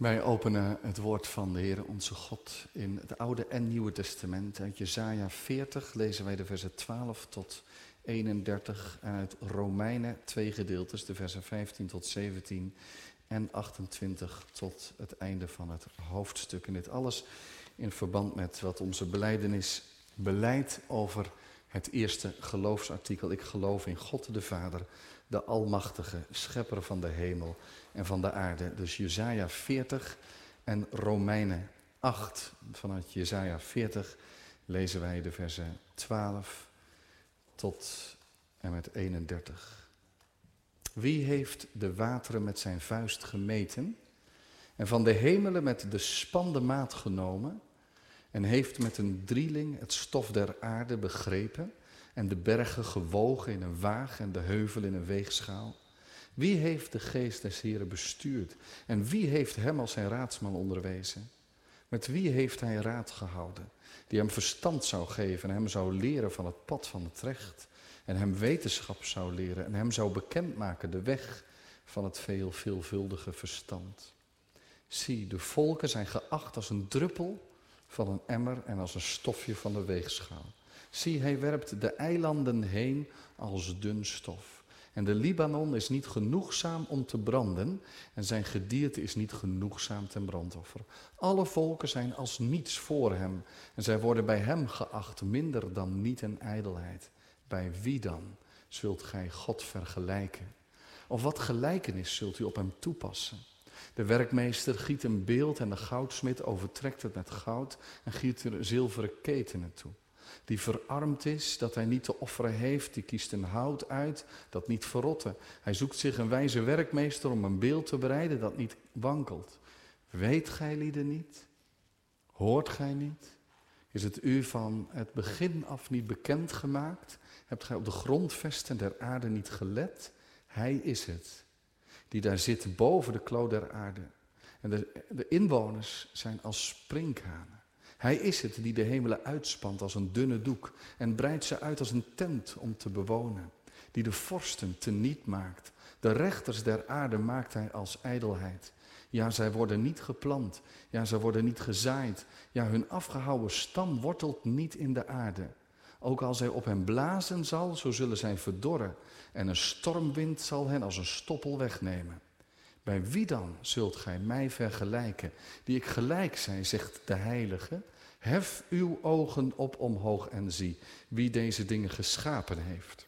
Wij openen het woord van de Heer onze God in het Oude en Nieuwe Testament. Uit Jesaja 40 lezen wij de versen 12 tot 31 en uit Romeinen twee gedeeltes, de versen 15 tot 17 en 28 tot het einde van het hoofdstuk. En dit alles in verband met wat onze beleidenis beleidt over het eerste geloofsartikel. Ik geloof in God de Vader, de Almachtige, Schepper van de hemel en van de aarde. Dus Jezaja 40 en Romeinen 8. Vanuit Jezaja 40 lezen wij de versen 12 tot en met 31. Wie heeft de wateren met zijn vuist gemeten en van de hemelen met de spande maat genomen en heeft met een drieling het stof der aarde begrepen en de bergen gewogen in een waag en de heuvel in een weegschaal? Wie heeft de geest des Heren bestuurd en wie heeft hem als zijn raadsman onderwezen? Met wie heeft hij raad gehouden, die hem verstand zou geven en hem zou leren van het pad van het recht en hem wetenschap zou leren en hem zou bekendmaken de weg van het veel veelvuldige verstand? Zie, de volken zijn geacht als een druppel van een emmer en als een stofje van de weegschaal. Zie, hij werpt de eilanden heen als dun stof. En de Libanon is niet genoegzaam om te branden en zijn gedierte is niet genoegzaam ten brandoffer. Alle volken zijn als niets voor hem en zij worden bij hem geacht minder dan niet en ijdelheid. Bij wie dan zult gij God vergelijken? Of wat gelijkenis zult u op hem toepassen? De werkmeester giet een beeld en de goudsmid overtrekt het met goud en giet er zilveren ketenen toe. Die verarmd is, dat hij niet te offeren heeft, die kiest een hout uit dat niet verrotte. Hij zoekt zich een wijze werkmeester om een beeld te bereiden dat niet wankelt. Weet gij lieden niet? Hoort gij niet? Is het u van het begin af niet bekend gemaakt? Hebt gij op de grondvesten der aarde niet gelet? Hij is het die daar zit boven de kloot der aarde. En de, de inwoners zijn als sprinkhanen. Hij is het die de hemelen uitspant als een dunne doek en breidt ze uit als een tent om te bewonen. Die de vorsten teniet maakt. De rechters der aarde maakt hij als ijdelheid. Ja, zij worden niet geplant. Ja, zij worden niet gezaaid. Ja, hun afgehouwen stam wortelt niet in de aarde. Ook als hij op hen blazen zal, zo zullen zij verdorren. En een stormwind zal hen als een stoppel wegnemen. Bij wie dan zult gij mij vergelijken, die ik gelijk zij, zegt de Heilige? Hef uw ogen op omhoog en zie wie deze dingen geschapen heeft.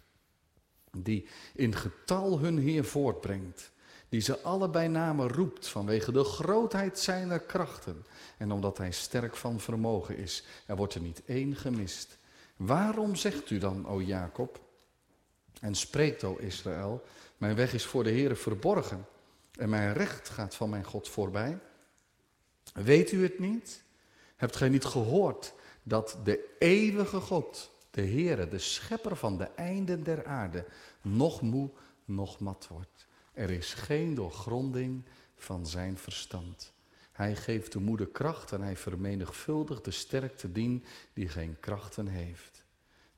Die in getal hun Heer voortbrengt, die ze allebei namen roept vanwege de grootheid zijner krachten. En omdat hij sterk van vermogen is, er wordt er niet één gemist. Waarom zegt u dan, o Jacob, en spreekt, o Israël, mijn weg is voor de Heere verborgen en mijn recht gaat van mijn God voorbij? Weet u het niet? Hebt gij niet gehoord dat de eeuwige God, de Heere, de schepper van de einden der aarde, nog moe, nog mat wordt? Er is geen doorgronding van zijn verstand. Hij geeft de moeder kracht en hij vermenigvuldigt de sterkte dien die geen krachten heeft.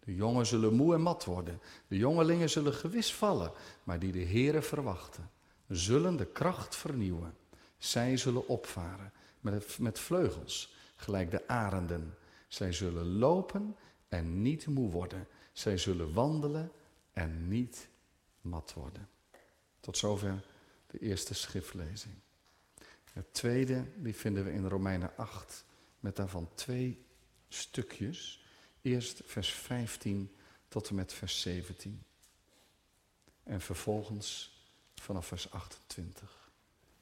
De jongen zullen moe en mat worden. De jongelingen zullen gewis vallen, maar die de Heere verwachten, zullen de kracht vernieuwen. Zij zullen opvaren met, met vleugels, gelijk de arenden. Zij zullen lopen en niet moe worden. Zij zullen wandelen en niet mat worden. Tot zover de eerste schriftlezing. Het tweede, die vinden we in Romeinen 8, met daarvan twee stukjes. Eerst vers 15 tot en met vers 17. En vervolgens vanaf vers 28.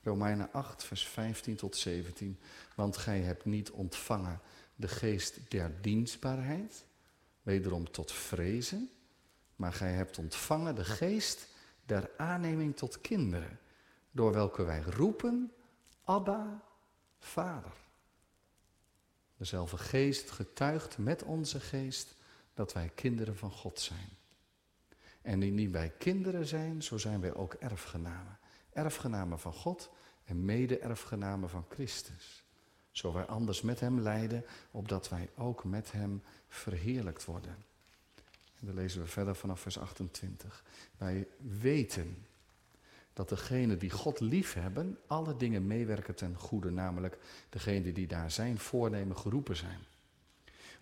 Romeinen 8, vers 15 tot 17. Want gij hebt niet ontvangen de geest der dienstbaarheid, wederom tot vrezen, maar gij hebt ontvangen de geest der aanneming tot kinderen, door welke wij roepen, Abba, Vader. Dezelfde geest getuigt met onze geest dat wij kinderen van God zijn. En indien wij kinderen zijn, zo zijn wij ook erfgenamen. Erfgenamen van God en mede-erfgenamen van Christus. Zo wij anders met hem lijden, opdat wij ook met hem verheerlijkt worden. En dan lezen we verder vanaf vers 28. Wij weten dat degenen die God lief hebben, alle dingen meewerken ten goede, namelijk degenen die daar zijn voornemen geroepen zijn.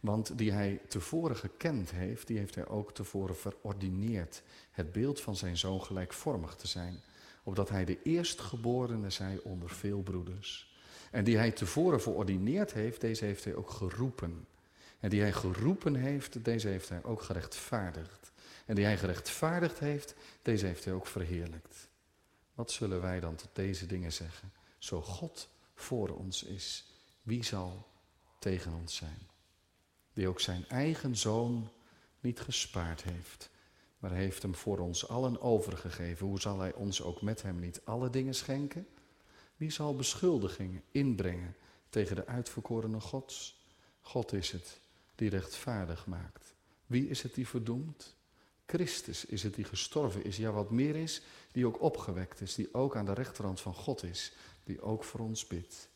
Want die hij tevoren gekend heeft, die heeft hij ook tevoren verordineerd. Het beeld van zijn zoon gelijkvormig te zijn. Opdat hij de eerstgeborene zij onder veel broeders. En die hij tevoren verordineerd heeft, deze heeft hij ook geroepen. En die hij geroepen heeft, deze heeft hij ook gerechtvaardigd. En die hij gerechtvaardigd heeft, deze heeft hij ook verheerlijkt. Wat zullen wij dan tot deze dingen zeggen? Zo God voor ons is, wie zal tegen ons zijn? Die ook zijn eigen zoon niet gespaard heeft, maar heeft hem voor ons allen overgegeven. Hoe zal hij ons ook met hem niet alle dingen schenken? Wie zal beschuldigingen inbrengen tegen de uitverkorene Gods? God is het die rechtvaardig maakt. Wie is het die verdoemt? Christus is het die gestorven is, ja wat meer is, die ook opgewekt is, die ook aan de rechterhand van God is, die ook voor ons bidt.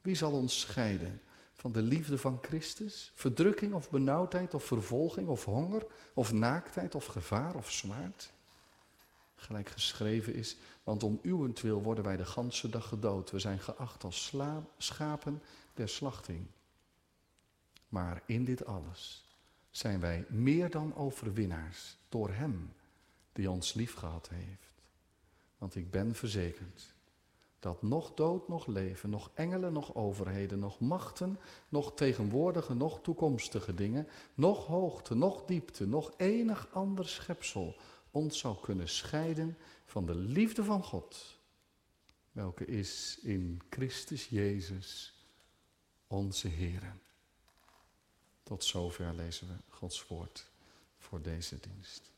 Wie zal ons scheiden van de liefde van Christus? Verdrukking of benauwdheid of vervolging of honger of naaktheid of gevaar of zwaard? Gelijk geschreven is, want om uwentwil worden wij de ganse dag gedood. We zijn geacht als schapen der slachting. Maar in dit alles zijn wij meer dan overwinnaars door Hem die ons liefgehad heeft. Want ik ben verzekerd dat nog dood, nog leven, nog engelen, nog overheden, nog machten, nog tegenwoordige, nog toekomstige dingen, nog hoogte, nog diepte, nog enig ander schepsel ons zou kunnen scheiden van de liefde van God, welke is in Christus Jezus, onze Heer. Tot zover lezen we Gods woord voor deze dienst.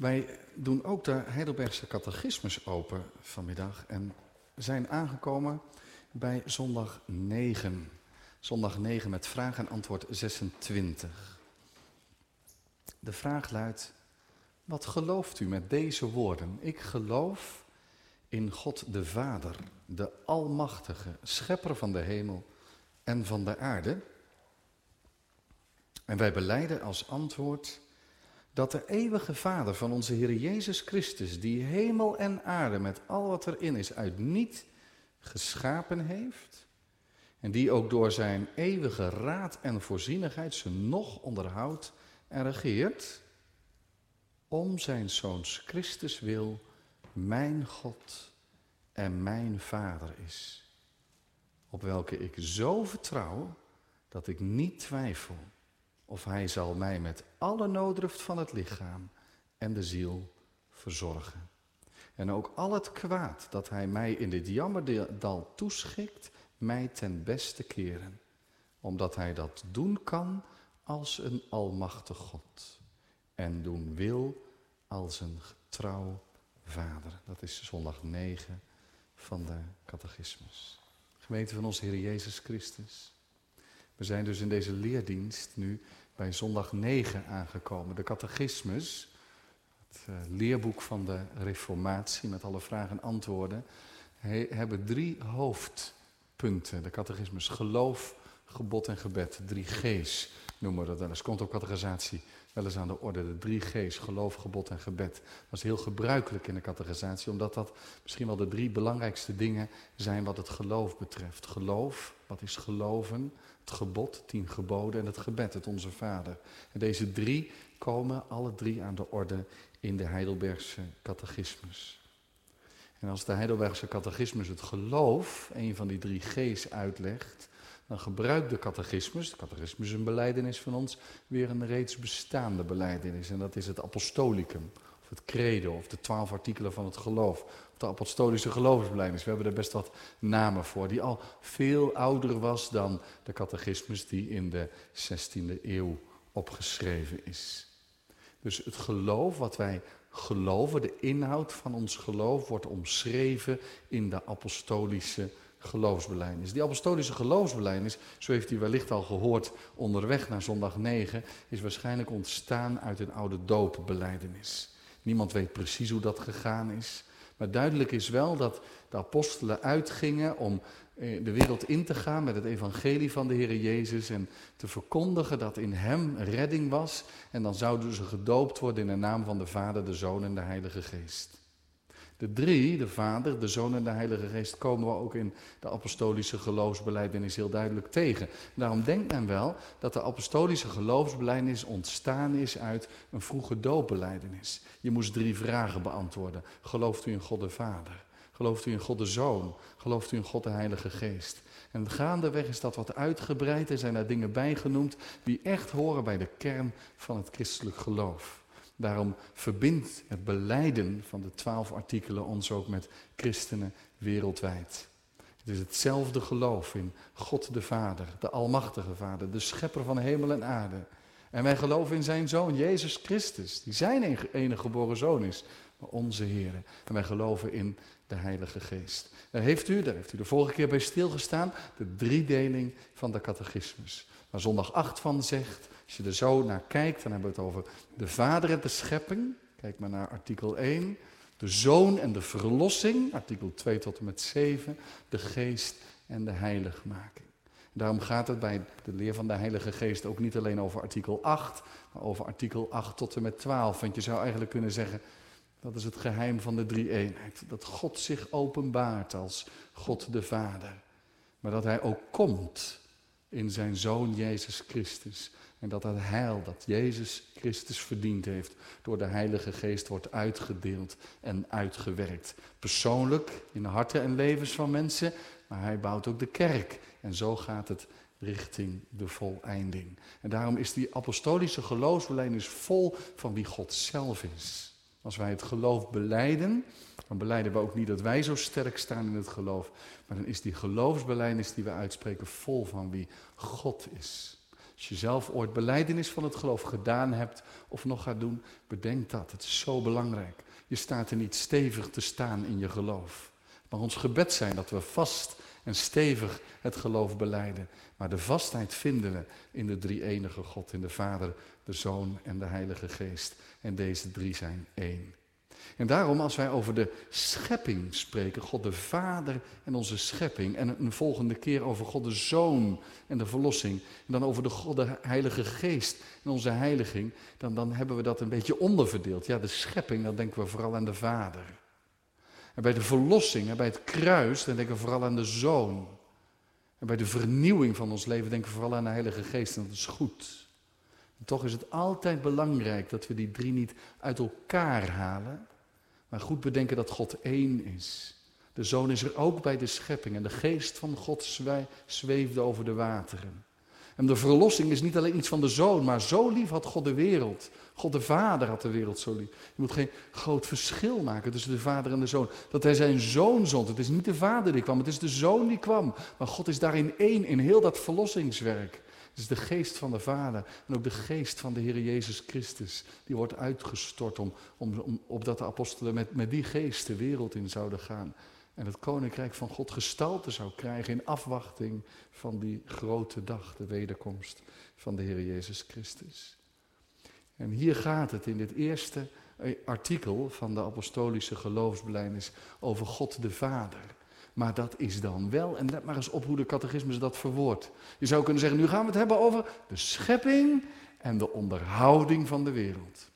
Wij doen ook de Heidelbergse catechismus open vanmiddag en zijn aangekomen bij zondag 9. Zondag 9 met vraag en antwoord 26. De vraag luidt, wat gelooft u met deze woorden? Ik geloof in God de Vader, de Almachtige, Schepper van de hemel en van de aarde. En wij beleiden als antwoord dat de eeuwige Vader van onze Heer Jezus Christus, die hemel en aarde met al wat erin is, uit niet geschapen heeft, en die ook door zijn eeuwige raad en voorzienigheid ze nog onderhoudt en regeert, om zijn Zoons Christus wil, mijn God en mijn Vader is, op welke ik zo vertrouw dat ik niet twijfel of hij zal mij met alle nooddruft van het lichaam en de ziel verzorgen. En ook al het kwaad dat hij mij in dit jammerdal toeschikt, mij ten beste keren. Omdat hij dat doen kan als een almachtig God. En doen wil als een getrouw vader. Dat is zondag 9 van de catechismus. Gemeente van onze Heer Jezus Christus. We zijn dus in deze leerdienst nu bij zondag 9 aangekomen. De catechismus, het uh, leerboek van de reformatie met alle vragen en antwoorden, he, hebben drie hoofdpunten. De catechismus geloof, gebod en gebed. Drie G's noemen we dat wel eens. Komt op catechisatie wel eens aan de orde. De drie G's, geloof, gebod en gebed. Dat is heel gebruikelijk in de catechisatie, omdat dat misschien wel de drie belangrijkste dingen zijn wat het geloof betreft. Geloof, wat is geloven? Het gebod, tien geboden en het gebed, het onze Vader. En deze drie komen alle drie aan de orde in de Heidelbergse catechismus. En als de Heidelbergse catechismus het geloof, een van die drie G's, uitlegt, dan gebruikt de catechismus, de catechismus is een beleidenis van ons, weer een reeds bestaande beleidenis. En dat is het apostolicum, of het credo, of de twaalf artikelen van het geloof. De apostolische geloofsbeleidenis. We hebben er best wat namen voor, die al veel ouder was dan de catechismus die in de 16e eeuw opgeschreven is. Dus het geloof, wat wij geloven, de inhoud van ons geloof, wordt omschreven in de apostolische geloofsbelijdenis. Die apostolische geloofsbelijdenis, zo heeft u wellicht al gehoord onderweg naar zondag 9, is waarschijnlijk ontstaan uit een oude doopbeleidenis. Niemand weet precies hoe dat gegaan is. Maar duidelijk is wel dat de apostelen uitgingen om eh, de wereld in te gaan met het evangelie van de Heer Jezus en te verkondigen dat in Hem redding was. En dan zouden ze gedoopt worden in de naam van de Vader, de Zoon en de Heilige Geest. De drie, de Vader, de Zoon en de Heilige Geest, komen we ook in de apostolische geloofsbeleidenis heel duidelijk tegen. Daarom denkt men wel dat de apostolische geloofsbeleidenis ontstaan is uit een vroege doopbeleidenis. Je moest drie vragen beantwoorden. Gelooft u in God de Vader? Gelooft u in God de Zoon? Gelooft u in God de Heilige Geest? En gaandeweg is dat wat uitgebreid en zijn daar dingen bijgenoemd die echt horen bij de kern van het christelijk geloof. Daarom verbindt het beleiden van de twaalf artikelen ons ook met christenen wereldwijd. Het is hetzelfde geloof in God de Vader, de Almachtige Vader, de Schepper van hemel en aarde. En wij geloven in zijn Zoon, Jezus Christus, die zijn enige geboren Zoon is, maar onze Heer. En wij geloven in de Heilige Geest. Daar heeft u, daar heeft u de vorige keer bij stilgestaan, de driedeling van de catechismus. Waar zondag 8 van zegt, als je er zo naar kijkt, dan hebben we het over de Vader en de schepping. Kijk maar naar artikel 1. De Zoon en de verlossing, artikel 2 tot en met 7. De Geest en de heiligmaking. Daarom gaat het bij de leer van de Heilige Geest ook niet alleen over artikel 8, maar over artikel 8 tot en met 12. Want je zou eigenlijk kunnen zeggen, dat is het geheim van de drie-eenheid. Dat God zich openbaart als God de Vader. Maar dat Hij ook komt in zijn Zoon Jezus Christus. En dat het heil dat Jezus Christus verdiend heeft door de Heilige Geest wordt uitgedeeld en uitgewerkt. Persoonlijk in de harten en levens van mensen, maar hij bouwt ook de kerk. En zo gaat het richting de voleinding. En daarom is die apostolische geloofsbelijdenis vol van wie God zelf is. Als wij het geloof beleiden, dan beleiden we ook niet dat wij zo sterk staan in het geloof, maar dan is die geloofsbelijdenis die we uitspreken vol van wie God is. Als je zelf ooit beleidenis van het geloof gedaan hebt of nog gaat doen, bedenk dat. Het is zo belangrijk. Je staat er niet stevig te staan in je geloof. Maar ons gebed zijn dat we vast en stevig het geloof beleiden. Maar de vastheid vinden we in de drie enige God, in de Vader, de Zoon en de Heilige Geest. En deze drie zijn één. En daarom, als wij over de schepping spreken, God de Vader en onze schepping, en een volgende keer over God de Zoon en de verlossing, en dan over de God de Heilige Geest en onze heiliging, dan, dan hebben we dat een beetje onderverdeeld. Ja, de schepping, dan denken we vooral aan de Vader. En bij de verlossing en bij het kruis, dan denken we vooral aan de Zoon. En bij de vernieuwing van ons leven denken we vooral aan de Heilige Geest, en dat is goed. Toch is het altijd belangrijk dat we die drie niet uit elkaar halen, maar goed bedenken dat God één is. De Zoon is er ook bij de schepping en de geest van God zweefde over de wateren. En de verlossing is niet alleen iets van de Zoon, maar zo lief had God de wereld. God de Vader had de wereld zo lief. Je moet geen groot verschil maken tussen de Vader en de Zoon. Dat hij zijn Zoon zond. Het is niet de Vader die kwam, het is de Zoon die kwam. Maar God is daarin één, in heel dat verlossingswerk. Het is de geest van de Vader en ook de geest van de Heer Jezus Christus. Die wordt uitgestort om, om, om, opdat de apostelen met, met die geest de wereld in zouden gaan. En het koninkrijk van God gestalte zou krijgen in afwachting van die grote dag, de wederkomst van de Heer Jezus Christus. En hier gaat het in dit eerste artikel van de apostolische geloofsbelijdenis over God de Vader. Maar dat is dan wel, en let maar eens op hoe de catechismus dat verwoordt. Je zou kunnen zeggen, nu gaan we het hebben over de schepping en de onderhouding van de wereld.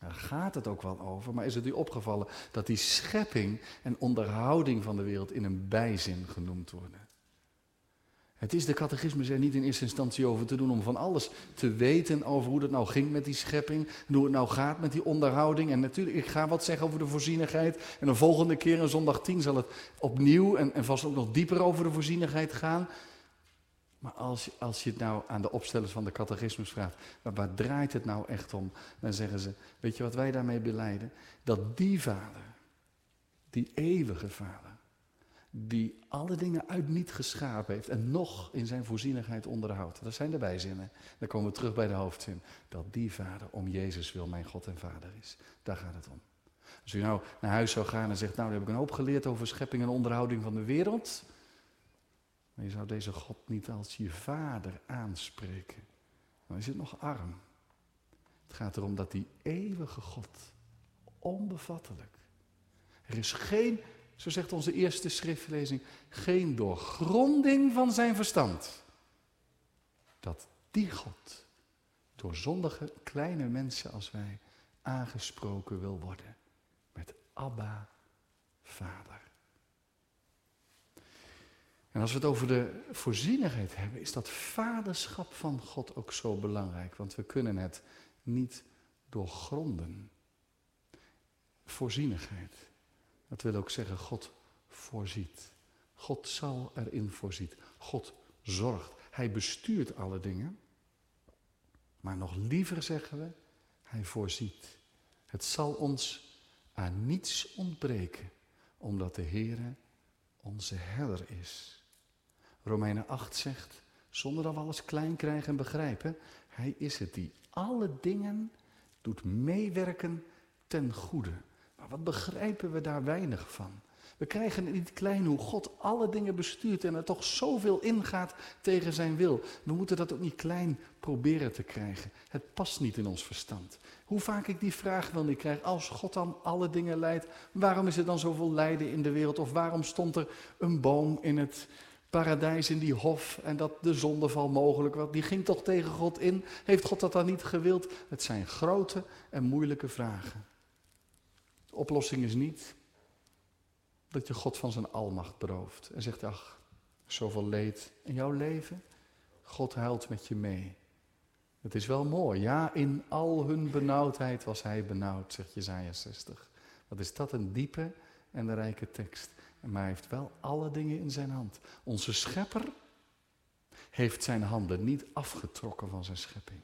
Daar gaat het ook wel over, maar is het u opgevallen dat die schepping en onderhouding van de wereld in een bijzin genoemd worden? Het is de catechismus er niet in eerste instantie over te doen om van alles te weten over hoe het nou ging met die schepping, hoe het nou gaat met die onderhouding. En natuurlijk, ik ga wat zeggen over de voorzienigheid. En de volgende keer, in zondag 10, zal het opnieuw en, en vast ook nog dieper over de voorzienigheid gaan. Maar als, als je het nou aan de opstellers van de catechismus vraagt, waar draait het nou echt om? Dan zeggen ze, weet je wat wij daarmee beleiden? Dat die vader, die eeuwige vader, die alle dingen uit niet geschapen heeft en nog in zijn voorzienigheid onderhoudt. Dat zijn de bijzinnen. Dan komen we terug bij de hoofdzin. Dat die vader om Jezus wil mijn God en vader is. Daar gaat het om. Als u nou naar huis zou gaan en zegt, nou, dan heb ik een hoop geleerd over schepping en onderhouding van de wereld. Maar je zou deze God niet als je vader aanspreken. Dan is het nog arm. Het gaat erom dat die eeuwige God, onbevattelijk. Er is geen zo zegt onze eerste schriftlezing, geen doorgronding van zijn verstand. Dat die God door zondige kleine mensen als wij aangesproken wil worden met Abba Vader. En als we het over de voorzienigheid hebben, is dat vaderschap van God ook zo belangrijk. Want we kunnen het niet doorgronden. Voorzienigheid. Dat wil ook zeggen, God voorziet. God zal erin voorziet. God zorgt. Hij bestuurt alle dingen. Maar nog liever zeggen we, hij voorziet. Het zal ons aan niets ontbreken, omdat de Heere onze herder is. Romeinen 8 zegt, zonder dat we alles klein krijgen en begrijpen, hij is het die alle dingen doet meewerken ten goede. Maar wat begrijpen we daar weinig van? We krijgen niet klein hoe God alle dingen bestuurt en er toch zoveel ingaat tegen zijn wil. We moeten dat ook niet klein proberen te krijgen. Het past niet in ons verstand. Hoe vaak ik die vraag wel niet krijg, als God dan alle dingen leidt, waarom is er dan zoveel lijden in de wereld? Of waarom stond er een boom in het paradijs, in die hof, en dat de zondeval mogelijk was? Die ging toch tegen God in? Heeft God dat dan niet gewild? Het zijn grote en moeilijke vragen. De oplossing is niet dat je God van zijn almacht berooft en zegt, ach, zoveel leed in jouw leven, God huilt met je mee. Het is wel mooi, ja, in al hun benauwdheid was hij benauwd, zegt Jezaja 60. Wat is dat een diepe en rijke tekst. Maar hij heeft wel alle dingen in zijn hand. Onze schepper heeft zijn handen niet afgetrokken van zijn schepping.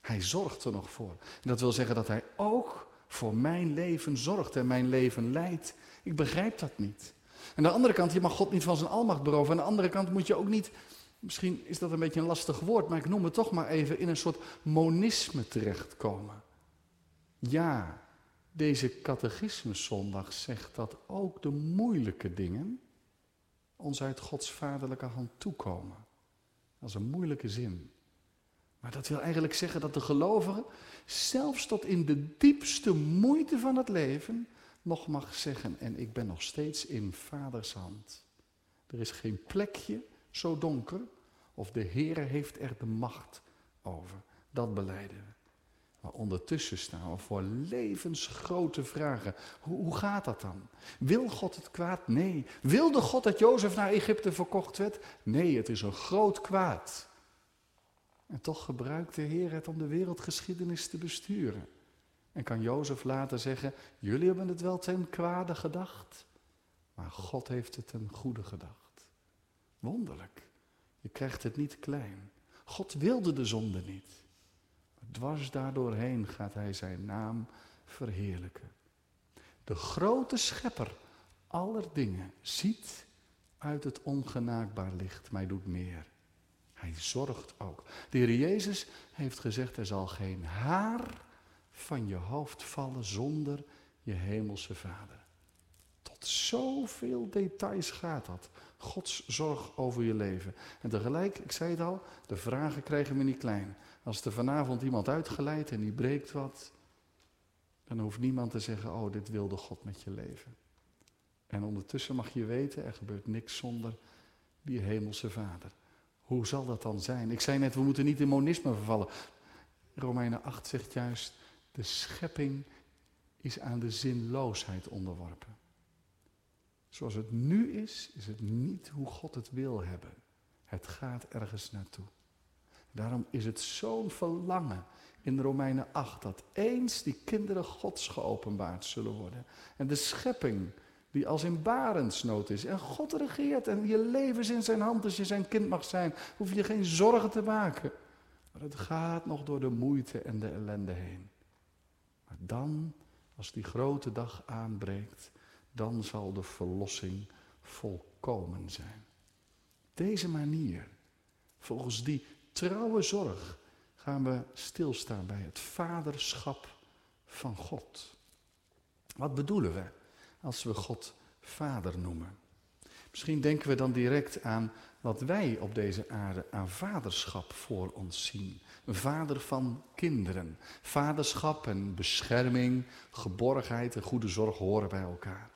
Hij zorgt er nog voor. En dat wil zeggen dat hij ook voor mijn leven zorgt en mijn leven leidt. Ik begrijp dat niet. Aan de andere kant, je mag God niet van zijn almacht beroven. Aan de andere kant moet je ook niet, misschien is dat een beetje een lastig woord, maar ik noem het toch maar even, in een soort monisme terechtkomen. Ja, deze catechismeszondag zegt dat ook de moeilijke dingen ons uit Gods vaderlijke hand toekomen. Dat is een moeilijke zin. Maar dat wil eigenlijk zeggen dat de gelovige zelfs tot in de diepste moeite van het leven nog mag zeggen, en ik ben nog steeds in vaders hand. Er is geen plekje zo donker, of de Heere heeft er de macht over. Dat beleiden we. Maar ondertussen staan we voor levensgrote vragen. Hoe, hoe, gaat dat dan? Wil God het kwaad? Nee. Wilde God dat Jozef naar Egypte verkocht werd? Nee, het is een groot kwaad. En toch gebruikt de Heer het om de wereldgeschiedenis te besturen. En kan Jozef later zeggen, jullie hebben het wel ten kwade gedacht, maar God heeft het ten goede gedacht. Wonderlijk. Je krijgt het niet klein. God wilde de zonde niet. Dwars daardoorheen gaat hij zijn naam verheerlijken. De grote schepper aller dingen ziet uit het ongenaakbaar licht, maar doet meer. Hij zorgt ook. De Heer Jezus heeft gezegd, er zal geen haar van je hoofd vallen zonder je hemelse Vader. Tot zoveel details gaat dat. Gods zorg over je leven. En tegelijk, ik zei het al, de vragen krijgen we niet klein. Als er vanavond iemand uitgeleid en die breekt wat, dan hoeft niemand te zeggen, oh, dit wilde God met je leven. En ondertussen mag je weten, er gebeurt niks zonder die hemelse Vader. Hoe zal dat dan zijn? Ik zei net, we moeten niet in monisme vervallen. Romeinen 8 zegt juist, de schepping is aan de zinloosheid onderworpen. Zoals het nu is, is het niet hoe God het wil hebben. Het gaat ergens naartoe. Daarom is het zo'n verlangen in Romeinen 8 dat eens die kinderen Gods geopenbaard zullen worden. En de schepping die als in barensnood is. En God regeert en je leven is in zijn hand als je zijn kind mag zijn. Hoef je geen zorgen te maken. Maar het gaat nog door de moeite en de ellende heen. Maar dan, als die grote dag aanbreekt, dan zal de verlossing volkomen zijn. Deze manier, volgens die trouwe zorg, gaan we stilstaan bij het vaderschap van God. Wat bedoelen we als we God vader noemen? Misschien denken we dan direct aan wat wij op deze aarde aan vaderschap voor ons zien. Een vader van kinderen. Vaderschap en bescherming, geborgenheid en goede zorg horen bij elkaar.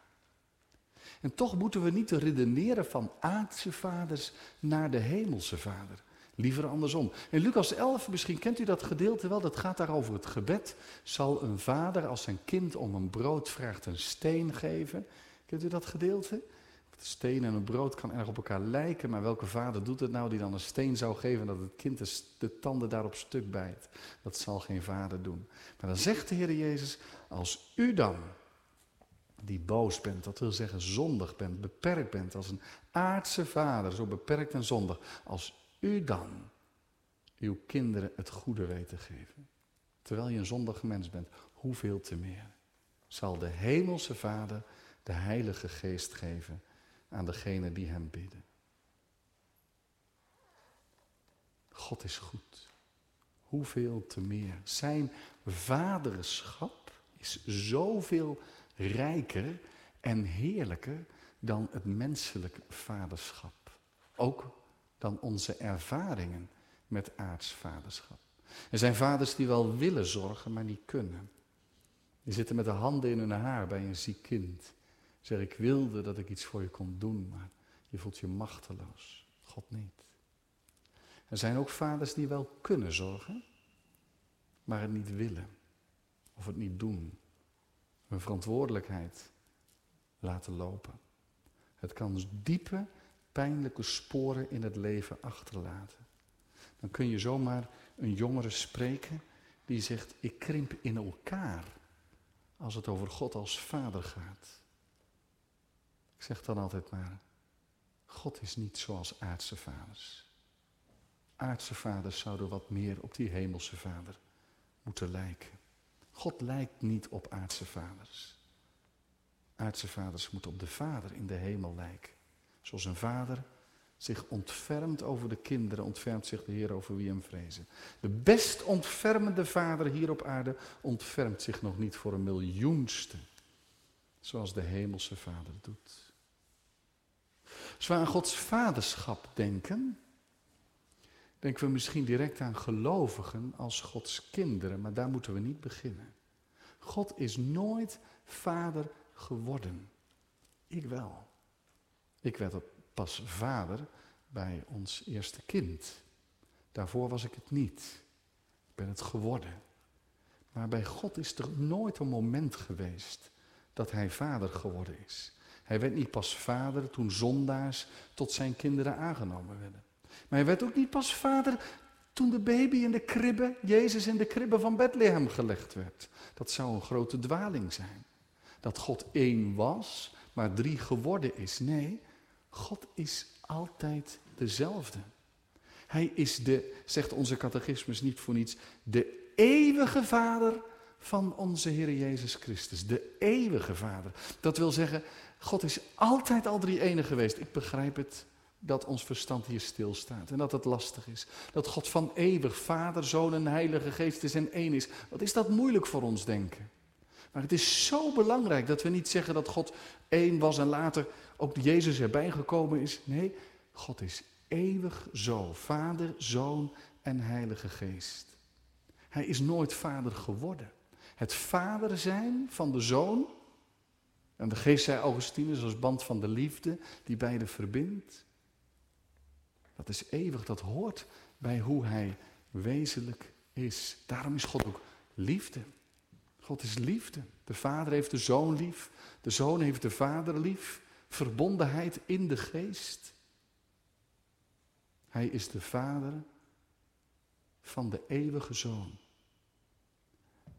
En toch moeten we niet redeneren van aardse vaders naar de hemelse vader. Liever andersom. In Lucas 11, misschien kent u dat gedeelte wel, dat gaat daar over het gebed. Zal een vader als zijn kind om een brood vraagt een steen geven? Kent u dat gedeelte? De steen en het brood kan erg op elkaar lijken, maar welke vader doet het nou die dan een steen zou geven dat het kind de, de tanden daarop stuk bijt? Dat zal geen vader doen. Maar dan zegt de Heer Jezus, als u dan, die boos bent, dat wil zeggen zondig bent, beperkt bent, als een aardse vader, zo beperkt en zondig, als u dan uw kinderen het goede weet te geven, terwijl je een zondige mens bent, hoeveel te meer zal de hemelse Vader de Heilige Geest geven aan degenen die Hem bidden. God is goed. Hoeveel te meer. Zijn vaderschap is zoveel rijker en heerlijker dan het menselijke vaderschap. Ook dan onze ervaringen met aards vaderschap. Er zijn vaders die wel willen zorgen, maar niet kunnen. Die zitten met de handen in hun haar bij een ziek kind. Zeg, ik wilde dat ik iets voor je kon doen, maar je voelt je machteloos. God niet. Er zijn ook vaders die wel kunnen zorgen, maar het niet willen. Of het niet doen. Hun verantwoordelijkheid laten lopen. Het kan diepe, pijnlijke sporen in het leven achterlaten. Dan kun je zomaar een jongere spreken die zegt, ik krimp in elkaar als het over God als vader gaat. Ik zeg dan altijd maar, God is niet zoals aardse vaders. Aardse vaders zouden wat meer op die hemelse vader moeten lijken. God lijkt niet op aardse vaders. Aardse vaders moeten op de vader in de hemel lijken. Zoals een vader zich ontfermt over de kinderen, ontfermt zich de Heer over wie hem vrezen. De best ontfermende vader hier op aarde ontfermt zich nog niet voor een miljoenste, zoals de hemelse vader doet. Als we aan Gods vaderschap denken, denken we misschien direct aan gelovigen als Gods kinderen, maar daar moeten we niet beginnen. God is nooit vader geworden. Ik wel. Ik werd pas vader bij ons eerste kind. Daarvoor was ik het niet. Ik ben het geworden. Maar bij God is er nooit een moment geweest dat hij vader geworden is. Hij werd niet pas vader toen zondaars tot zijn kinderen aangenomen werden. Maar hij werd ook niet pas vader toen de baby in de kribbe, Jezus in de kribbe van Bethlehem gelegd werd. Dat zou een grote dwaling zijn. Dat God één was, maar drie geworden is. Nee, God is altijd dezelfde. Hij is de, zegt onze catechismus niet voor niets, de eeuwige Vader van onze Heer Jezus Christus. De eeuwige Vader. Dat wil zeggen, God is altijd al drie enig geweest. Ik begrijp het dat ons verstand hier stilstaat en dat het lastig is. Dat God van eeuwig Vader, Zoon en Heilige Geest is en één is. Wat is dat moeilijk voor ons denken? Maar het is zo belangrijk dat we niet zeggen dat God één was en later ook Jezus erbij gekomen is. Nee, God is eeuwig zo. Vader, Zoon en Heilige Geest. Hij is nooit vader geworden. Het vader zijn van de Zoon. En de Geest, zei Augustinus, als band van de liefde die beide verbindt. Dat is eeuwig, dat hoort bij hoe hij wezenlijk is. Daarom is God ook liefde. God is liefde. De Vader heeft de Zoon lief. De Zoon heeft de Vader lief. Verbondenheid in de geest. Hij is de Vader van de eeuwige Zoon.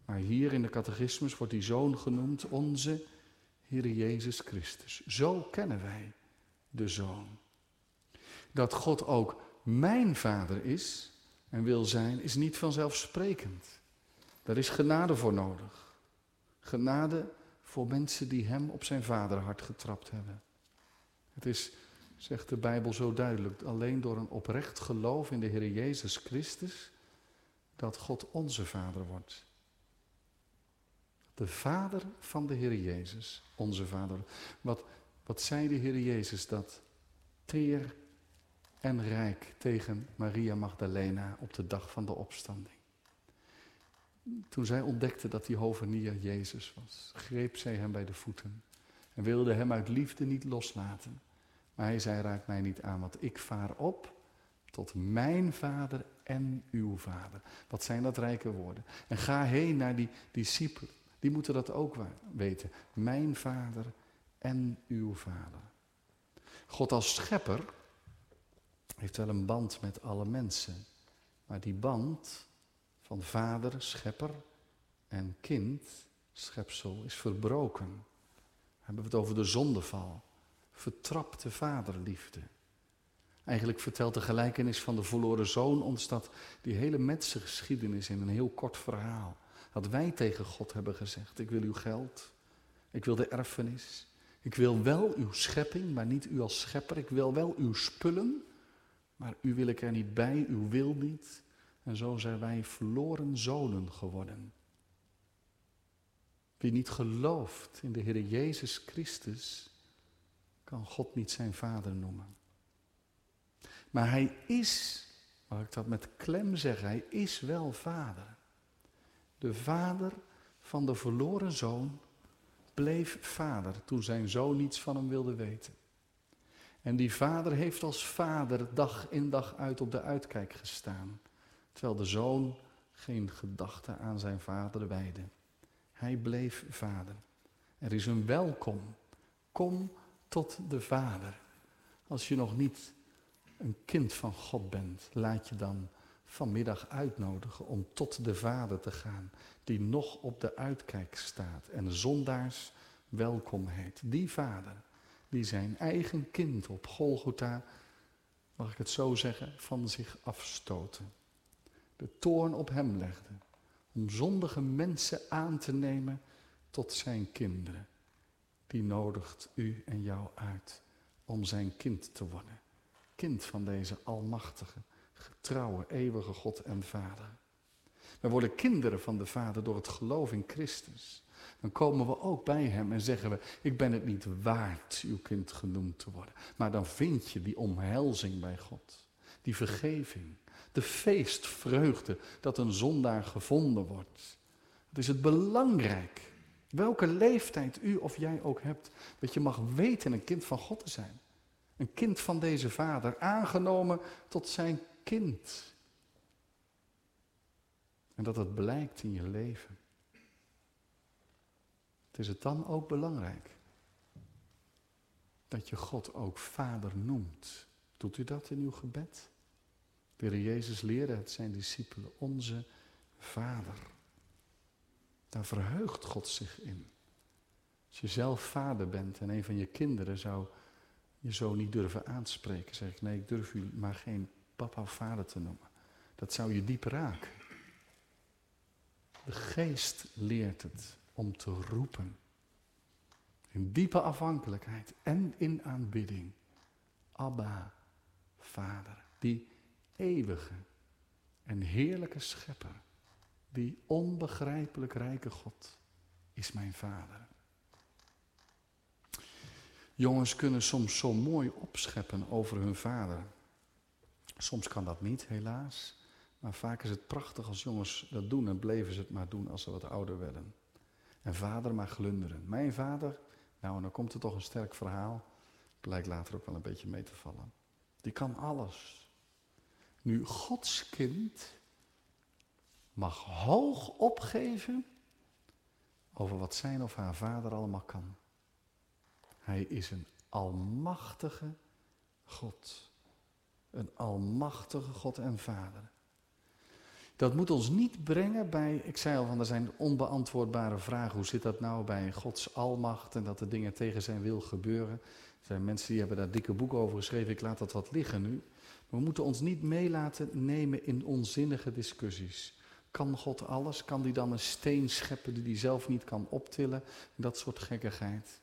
Maar hier in de catechismus wordt die Zoon genoemd onze Heer Jezus Christus. Zo kennen wij de Zoon. Dat God ook mijn Vader is en wil zijn, is niet vanzelfsprekend. Daar is genade voor nodig. Genade voor mensen die hem op zijn vaderhart getrapt hebben. Het is, zegt de Bijbel zo duidelijk, alleen door een oprecht geloof in de Heer Jezus Christus dat God onze Vader wordt. De Vader van de Heer Jezus, onze Vader. Wat, wat zei de Heer Jezus dat teer en rijk tegen Maria Magdalena op de dag van de opstanding? Toen zij ontdekte dat die hovenier Jezus was, greep zij hem bij de voeten en wilde hem uit liefde niet loslaten. Maar hij zei, raak mij niet aan, want ik vaar op tot mijn vader en uw vader. Wat zijn dat rijke woorden. En ga heen naar die discipelen, die moeten dat ook weten. Mijn vader en uw Vader. God als schepper heeft wel een band met alle mensen. Maar die band van vader, schepper en kind, schepsel, is verbroken. Dan hebben we het over de zondeval. Vertrapte vaderliefde. Eigenlijk vertelt de gelijkenis van de verloren zoon ons dat die hele mensengeschiedenis in een heel kort verhaal. Dat wij tegen God hebben gezegd, ik wil uw geld, ik wil de erfenis, ik wil wel uw schepping, maar niet u als schepper, ik wil wel uw spullen, maar u wil ik er niet bij, uw wil niet. En zo zijn wij verloren zonen geworden. Wie niet gelooft in de Heer Jezus Christus, kan God niet zijn vader noemen. Maar hij is, mag ik dat met klem zeggen, hij is wel vader. De vader van de verloren zoon bleef vader toen zijn zoon niets van hem wilde weten. En die vader heeft als vader dag in dag uit op de uitkijk gestaan, terwijl de zoon geen gedachte aan zijn vader wijde. Hij bleef vader. Er is een welkom. Kom tot de vader. Als je nog niet een kind van God bent, laat je dan vanmiddag uitnodigen om tot de Vader te gaan, die nog op de uitkijk staat en zondaars welkom heet. Die Vader, die zijn eigen kind op Golgotha, mag ik het zo zeggen, van zich afstoten. De toorn op hem legde, om zondige mensen aan te nemen tot zijn kinderen. Die nodigt u en jou uit om zijn kind te worden. Kind van deze almachtige, getrouwe, eeuwige God en Vader. We worden kinderen van de Vader door het geloof in Christus. Dan komen we ook bij Hem en zeggen we, ik ben het niet waard uw kind genoemd te worden. Maar dan vind je die omhelzing bij God, die vergeving, de feestvreugde dat een zondaar gevonden wordt. Het is het belangrijk, welke leeftijd u of jij ook hebt, dat je mag weten een kind van God te zijn. Een kind van deze vader, aangenomen tot zijn kind. En dat het blijkt in je leven. Het is het dan ook belangrijk dat je God ook vader noemt. Doet u dat in uw gebed? De Jezus leerde het zijn discipelen, onze vader. Daar verheugt God zich in. Als je zelf vader bent en een van je kinderen zou je zo niet durven aanspreken, zeg ik, nee, ik durf u maar geen papa of vader te noemen. Dat zou je diep raken. De geest leert het om te roepen. In diepe afhankelijkheid en in aanbidding. Abba, Vader, die eeuwige en heerlijke schepper, die onbegrijpelijk rijke God, is mijn Vader. Jongens kunnen soms zo mooi opscheppen over hun vader. Soms kan dat niet, helaas. Maar vaak is het prachtig als jongens dat doen en bleven ze het maar doen als ze wat ouder werden. En vader maar glunderen. Mijn vader, nou en dan komt er toch een sterk verhaal. Blijkt later ook wel een beetje mee te vallen. Die kan alles. Nu, Gods kind mag hoog opgeven over wat zijn of haar vader allemaal kan. Hij is een almachtige God. Een almachtige God en Vader. Dat moet ons niet brengen bij, ik zei al van er zijn onbeantwoordbare vragen. Hoe zit dat nou bij Gods almacht en dat de dingen tegen zijn wil gebeuren? Er zijn mensen die hebben daar dikke boeken over geschreven, ik laat dat wat liggen nu. We moeten ons niet meelaten nemen in onzinnige discussies. Kan God alles? Kan die dan een steen scheppen die hij zelf niet kan optillen? Dat soort gekkigheid.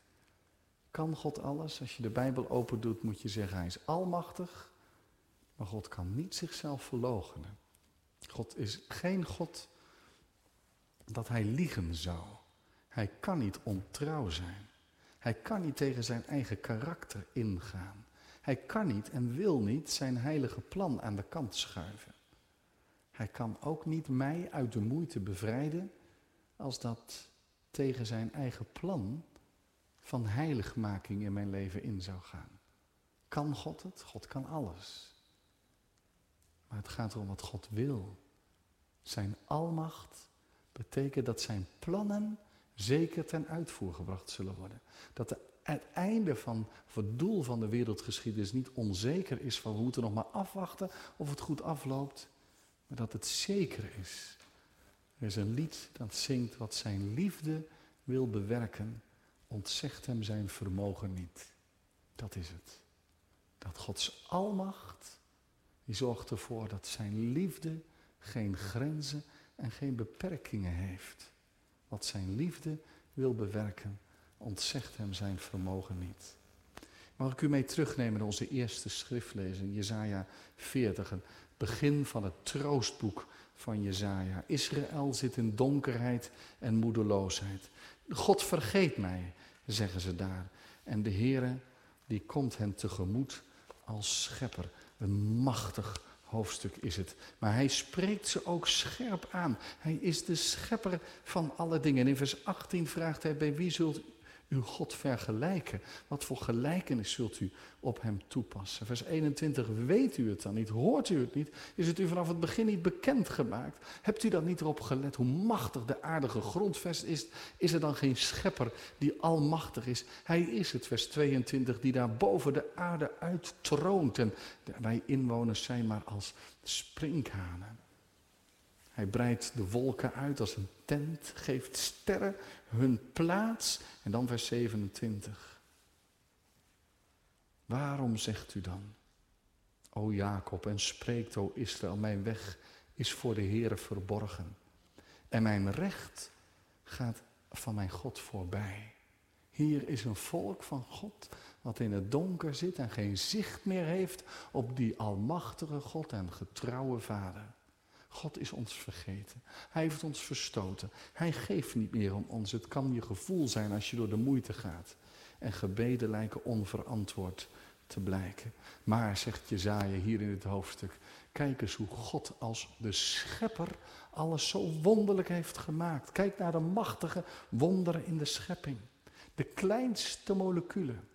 Kan God alles? Als je de Bijbel open doet, moet je zeggen, hij is almachtig. Maar God kan niet zichzelf verloochenen. God is geen God dat hij liegen zou. Hij kan niet ontrouw zijn. Hij kan niet tegen zijn eigen karakter ingaan. Hij kan niet en wil niet zijn heilige plan aan de kant schuiven. Hij kan ook niet mij uit de moeite bevrijden als dat tegen zijn eigen plan van heiligmaking in mijn leven in zou gaan. Kan God het? God kan alles. Maar het gaat erom wat God wil. Zijn almacht betekent dat zijn plannen zeker ten uitvoer gebracht zullen worden. Dat de het einde van, het doel van de wereldgeschiedenis niet onzeker is van we moeten nog maar afwachten of het goed afloopt, maar dat het zeker is. Er is een lied dat zingt wat zijn liefde wil bewerken, ontzegt hem zijn vermogen niet. Dat is het. Dat Gods almacht, die zorgt ervoor dat zijn liefde geen grenzen en geen beperkingen heeft. Wat zijn liefde wil bewerken, ontzegt hem zijn vermogen niet. Mag ik u mee terugnemen naar onze eerste schriftlezing, Jezaja 40, het begin van het troostboek van Jezaja. Israël zit in donkerheid en moedeloosheid. God vergeet mij, zeggen ze daar. En de Heere, die komt hen tegemoet als schepper. Een machtig hoofdstuk is het. Maar hij spreekt ze ook scherp aan. Hij is de schepper van alle dingen. En in vers 18 vraagt hij, bij wie zult uw God vergelijken? Wat voor gelijkenis zult u op hem toepassen? Vers 21, weet u het dan niet? Hoort u het niet? Is het u vanaf het begin niet bekend gemaakt? Hebt u dan niet erop gelet hoe machtig de aardige grondvest is? Is er dan geen schepper die almachtig is? Hij is het, vers 22, die daar boven de aarde uittroont. En wij inwoners zijn maar als sprinkhanen. Hij breidt de wolken uit als een tent, geeft sterren hun plaats. En dan vers 27. Waarom zegt u dan, o Jacob, en spreekt, o Israël, mijn weg is voor de Heere verborgen. En mijn recht gaat van mijn God voorbij. Hier is een volk van God wat in het donker zit en geen zicht meer heeft op die almachtige God en getrouwe Vader. God is ons vergeten. Hij heeft ons verstoten. Hij geeft niet meer om ons. Het kan je gevoel zijn als je door de moeite gaat. En gebeden lijken onverantwoord te blijken. Maar, zegt Jezaja hier in het hoofdstuk, kijk eens hoe God als de schepper alles zo wonderlijk heeft gemaakt. Kijk naar de machtige wonderen in de schepping. De kleinste moleculen.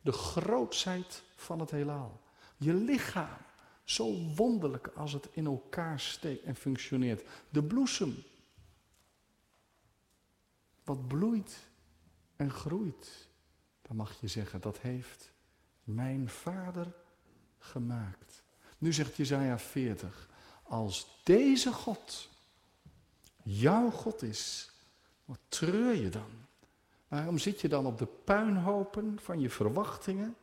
De grootsheid van het heelal. Je lichaam. Zo wonderlijk als het in elkaar steekt en functioneert. De bloesem. Wat bloeit en groeit. Dan mag je zeggen, dat heeft mijn vader gemaakt. Nu zegt Jezaja 40, als deze God jouw God is, wat treur je dan? Waarom zit je dan op de puinhopen van je verwachtingen?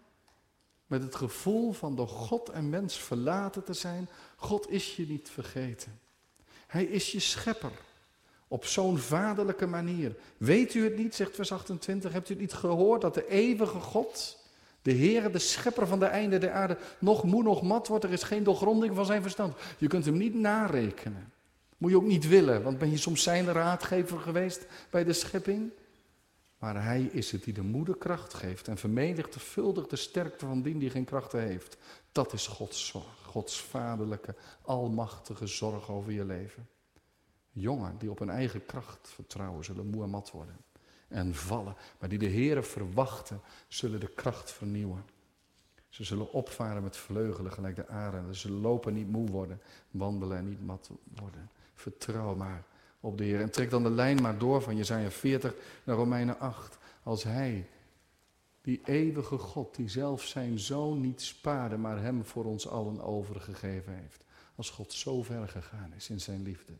Met het gevoel van door God en mens verlaten te zijn. God is je niet vergeten. Hij is je schepper. Op zo'n vaderlijke manier. Weet u het niet, zegt vers 28, hebt u het niet gehoord dat de eeuwige God, de Heer, de schepper van de einde der aarde, nog moe nog mat wordt. Er is geen doorgronding van zijn verstand. Je kunt hem niet narekenen. Moet je ook niet willen, want ben je soms zijn raadgever geweest bij de schepping? Maar hij is het die de moederkracht geeft en vermenigvuldigt de sterkte van die die geen krachten heeft. Dat is Gods zorg, Gods vaderlijke, almachtige zorg over je leven. Jongen die op hun eigen kracht vertrouwen, zullen moe en mat worden en vallen. Maar die de Heeren verwachten, zullen de kracht vernieuwen. Ze zullen opvaren met vleugelen gelijk de arenden. Ze zullen lopen niet moe worden, wandelen en niet mat worden. Vertrouw maar op de Heer. En trek dan de lijn maar door van Jezaja 40 naar Romeinen 8. Als Hij, die eeuwige God, die zelf zijn zoon niet spaarde, maar hem voor ons allen overgegeven heeft. Als God zo ver gegaan is in zijn liefde,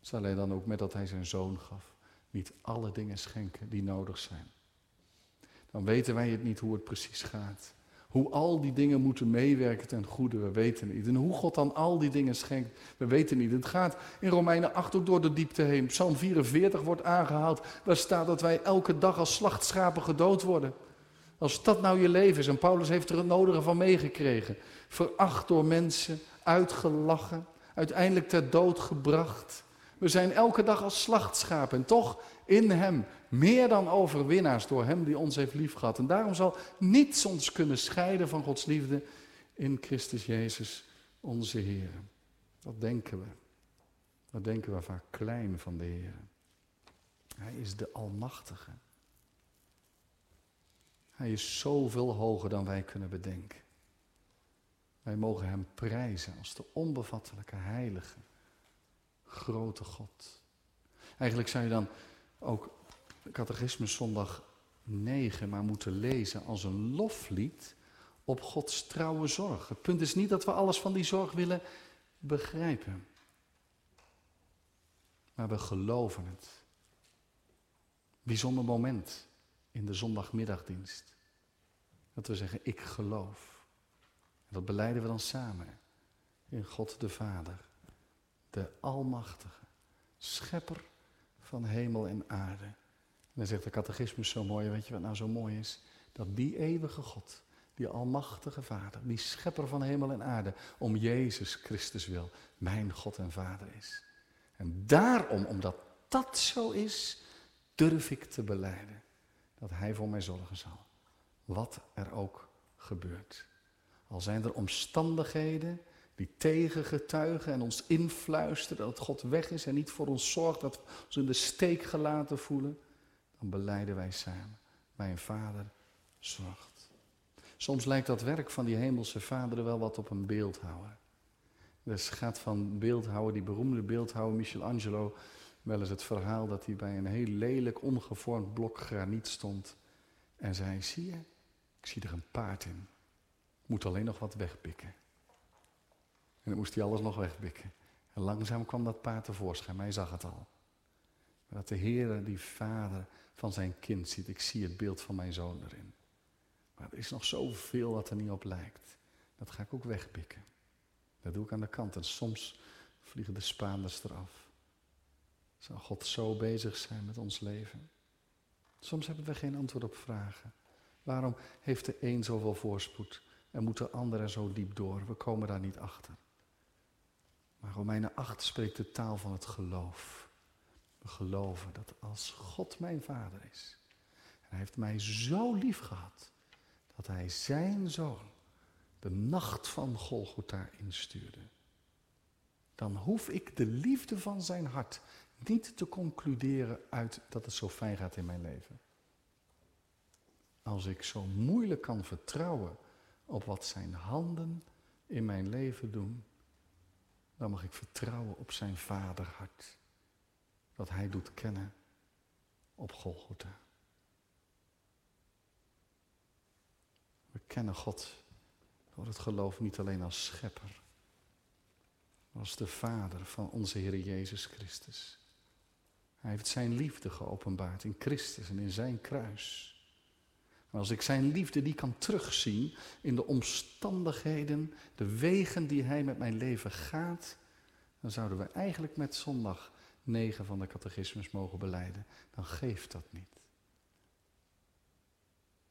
zal Hij dan ook met dat Hij zijn zoon gaf, niet alle dingen schenken die nodig zijn. Dan weten wij het niet hoe het precies gaat. Hoe al die dingen moeten meewerken ten goede, we weten niet. En hoe God dan al die dingen schenkt, we weten niet. Het gaat in Romeinen 8 ook door de diepte heen. Psalm 44 wordt aangehaald. Daar staat dat wij elke dag als slachtschapen gedood worden. Als dat nou je leven is, en Paulus heeft er het nodige van meegekregen. Veracht door mensen, uitgelachen, uiteindelijk ter dood gebracht. We zijn elke dag als slachtschapen en toch in Hem meer dan overwinnaars door Hem die ons heeft liefgehad. En daarom zal niets ons kunnen scheiden van Gods liefde in Christus Jezus, onze Heer. Wat denken we? Wat denken we vaak klein van de Heer? Hij is de Almachtige. Hij is zoveel hoger dan wij kunnen bedenken. Wij mogen Hem prijzen als de onbevattelijke, heilige, grote God. Eigenlijk zou je dan ook catechismus zondag 9 maar moeten lezen als een loflied op Gods trouwe zorg. Het punt is niet dat we alles van die zorg willen begrijpen. Maar we geloven het. Bijzonder moment in de zondagmiddagdienst. Dat we zeggen, ik geloof. En dat beleiden we dan samen. In God de Vader, de Almachtige, Schepper van hemel en aarde. En dan zegt de catechismus zo mooi, weet je wat nou zo mooi is? Dat die eeuwige God, die almachtige Vader, die schepper van hemel en aarde, om Jezus Christus wil, mijn God en Vader is. En daarom, omdat dat zo is, durf ik te beleiden dat Hij voor mij zorgen zal. Wat er ook gebeurt. Al zijn er omstandigheden die tegengetuigen en ons influisteren dat God weg is en niet voor ons zorgt, dat we ons in de steek gelaten voelen, dan beleiden wij samen. Mijn Vader zorgt. Soms lijkt dat werk van die hemelse Vader wel wat op een beeldhouwer. Dus gaat van beeldhouwer, die beroemde beeldhouwer Michelangelo, wel eens het verhaal dat hij bij een heel lelijk ongevormd blok graniet stond en zei, zie je, ik zie er een paard in. Moet alleen nog wat wegpikken. En dan moest hij alles nog wegpikken. En langzaam kwam dat paard tevoorschijn, maar hij zag het al. Maar dat de Heer die vader van zijn kind ziet, ik zie het beeld van mijn zoon erin. Maar er is nog zoveel dat er niet op lijkt. Dat ga ik ook wegpikken. Dat doe ik aan de kant en soms vliegen de Spaanders eraf. Zou God zo bezig zijn met ons leven? Soms hebben we geen antwoord op vragen. Waarom heeft de een zoveel voorspoed en moet de ander zo diep door? We komen daar niet achter. Maar Romeinen 8 spreekt de taal van het geloof. We geloven dat als God mijn vader is, en hij heeft mij zo lief gehad, dat hij zijn zoon de nacht van Golgotha instuurde. Dan hoef ik de liefde van zijn hart niet te concluderen uit dat het zo fijn gaat in mijn leven. Als ik zo moeilijk kan vertrouwen op wat zijn handen in mijn leven doen, dan mag ik vertrouwen op zijn vaderhart. Dat hij doet kennen op Golgotha. We kennen God door het geloof niet alleen als schepper, maar als de vader van onze Heer Jezus Christus. Hij heeft zijn liefde geopenbaard in Christus en in zijn kruis. Maar als ik zijn liefde die kan terugzien in de omstandigheden, de wegen die hij met mijn leven gaat, dan zouden we eigenlijk met zondag 9 van de catechismus mogen beleiden. Dan geeft dat niet.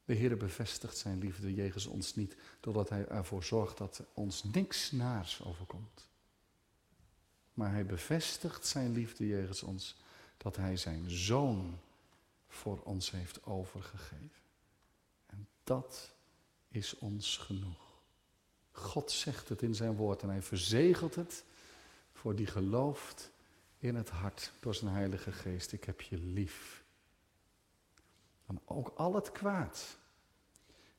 De Heer bevestigt zijn liefde jegens ons niet, doordat Hij ervoor zorgt dat ons niks naars overkomt. Maar Hij bevestigt zijn liefde jegens ons, dat Hij zijn Zoon voor ons heeft overgegeven. En dat is ons genoeg. God zegt het in zijn woord en Hij verzegelt het voor die gelooft in het hart door zijn Heilige Geest. Ik heb je lief. Dan ook al het kwaad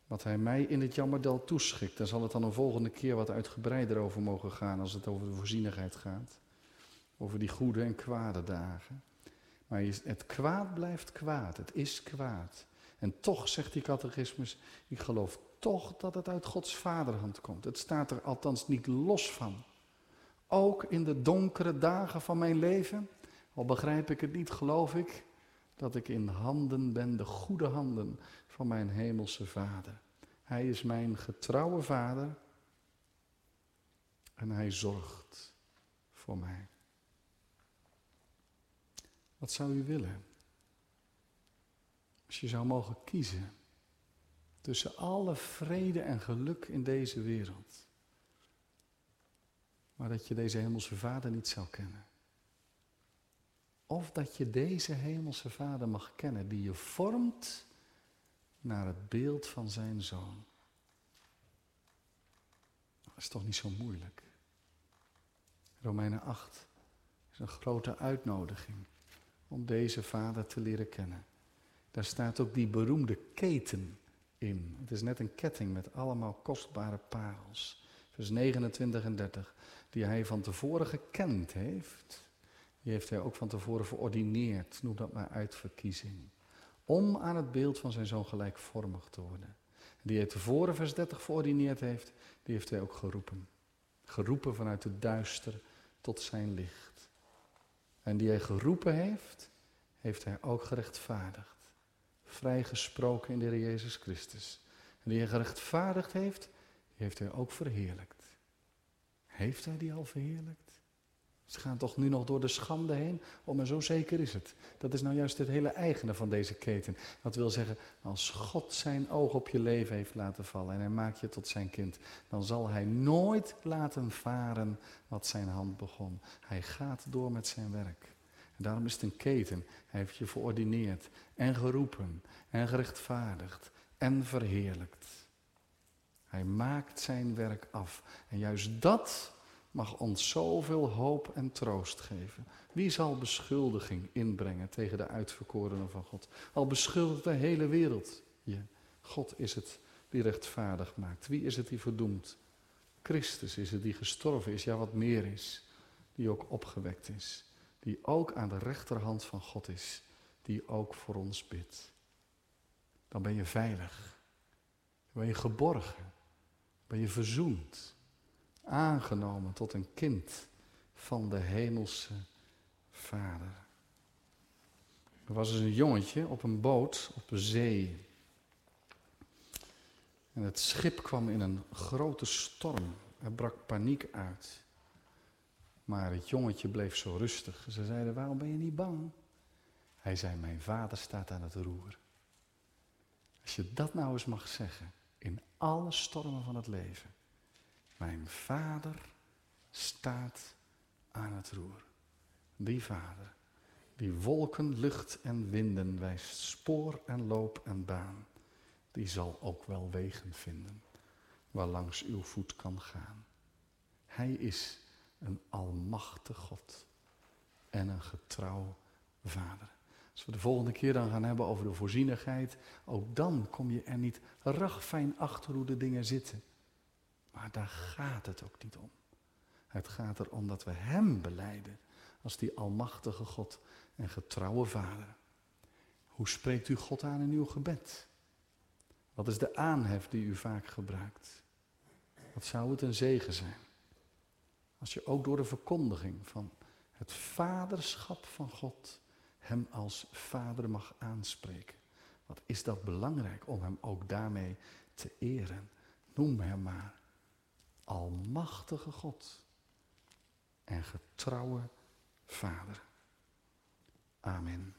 wat hij mij in het jammerdal toeschikt. Daar zal het dan een volgende keer wat uitgebreider over mogen gaan als het over de voorzienigheid gaat. Over die goede en kwade dagen. Maar het kwaad blijft kwaad, het is kwaad. En toch, zegt die catechismus, ik geloof toch dat het uit Gods vaderhand komt. Het staat er althans niet los van. Ook in de donkere dagen van mijn leven, al begrijp ik het niet, geloof ik dat ik in handen ben, de goede handen van mijn hemelse Vader. Hij is mijn getrouwe Vader en hij zorgt voor mij. Wat zou u willen? Als je zou mogen kiezen tussen alle vrede en geluk in deze wereld, maar dat je deze hemelse Vader niet zou kennen. Of dat je deze hemelse Vader mag kennen die je vormt naar het beeld van zijn zoon. Dat is toch niet zo moeilijk. Romeinen 8 is een grote uitnodiging om deze vader te leren kennen. Daar staat ook die beroemde keten in. Het is net een ketting met allemaal kostbare parels. Vers 29 en 30. Die hij van tevoren gekend heeft. Die heeft hij ook van tevoren verordineerd. Noem dat maar uitverkiezing om aan het beeld van zijn zoon gelijkvormig te worden. Die hij tevoren, vers 30, verordineerd heeft, die heeft hij ook geroepen. Geroepen vanuit het duister tot zijn licht. En die hij geroepen heeft, heeft hij ook gerechtvaardigd. Vrijgesproken in de Heer Jezus Christus. En die hij gerechtvaardigd heeft, heeft hij ook verheerlijkt. Heeft hij die al verheerlijkt? Ze gaan toch nu nog door de schande heen? Oh, maar zo zeker is het. Dat is nou juist het hele eigene van deze keten. Dat wil zeggen, als God zijn oog op je leven heeft laten vallen en hij maakt je tot zijn kind, dan zal hij nooit laten varen wat zijn hand begon. Hij gaat door met zijn werk. En daarom is het een keten. Hij heeft je verordineerd en geroepen en gerechtvaardigd en verheerlijkt. Hij maakt zijn werk af. En juist dat mag ons zoveel hoop en troost geven. Wie zal beschuldiging inbrengen tegen de uitverkorenen van God? Al beschuldigt de hele wereld je. God is het die rechtvaardig maakt. Wie is het die verdoemt? Christus is het die gestorven is, ja wat meer is. Die ook opgewekt is. Die ook aan de rechterhand van God is. Die ook voor ons bidt. Dan ben je veilig. Dan ben je geborgen. Ben je verzoend aangenomen tot een kind van de hemelse Vader. Er was dus een jongetje op een boot op de zee. En het schip kwam in een grote storm. Er brak paniek uit. Maar het jongetje bleef zo rustig. Ze zeiden, waarom ben je niet bang? Hij zei, mijn vader staat aan het roer. Als je dat nou eens mag zeggen, in alle stormen van het leven. Mijn vader staat aan het roer. Die vader, die wolken, lucht en winden wijst spoor en loop en baan, die zal ook wel wegen vinden waarlangs uw voet kan gaan. Hij is een almachtig God en een getrouw vader. Als we de volgende keer dan gaan hebben over de voorzienigheid, ook dan kom je er niet ragfijn achter hoe de dingen zitten. Maar daar gaat het ook niet om. Het gaat erom dat we Hem beleiden als die almachtige God en getrouwe Vader. Hoe spreekt u God aan in uw gebed? Wat is de aanhef die u vaak gebruikt? Wat zou het een zegen zijn? Als je ook door de verkondiging van het vaderschap van God Hem als Vader mag aanspreken. Wat is dat belangrijk om Hem ook daarmee te eren? Noem Hem maar almachtige God en getrouwe Vader. Amen.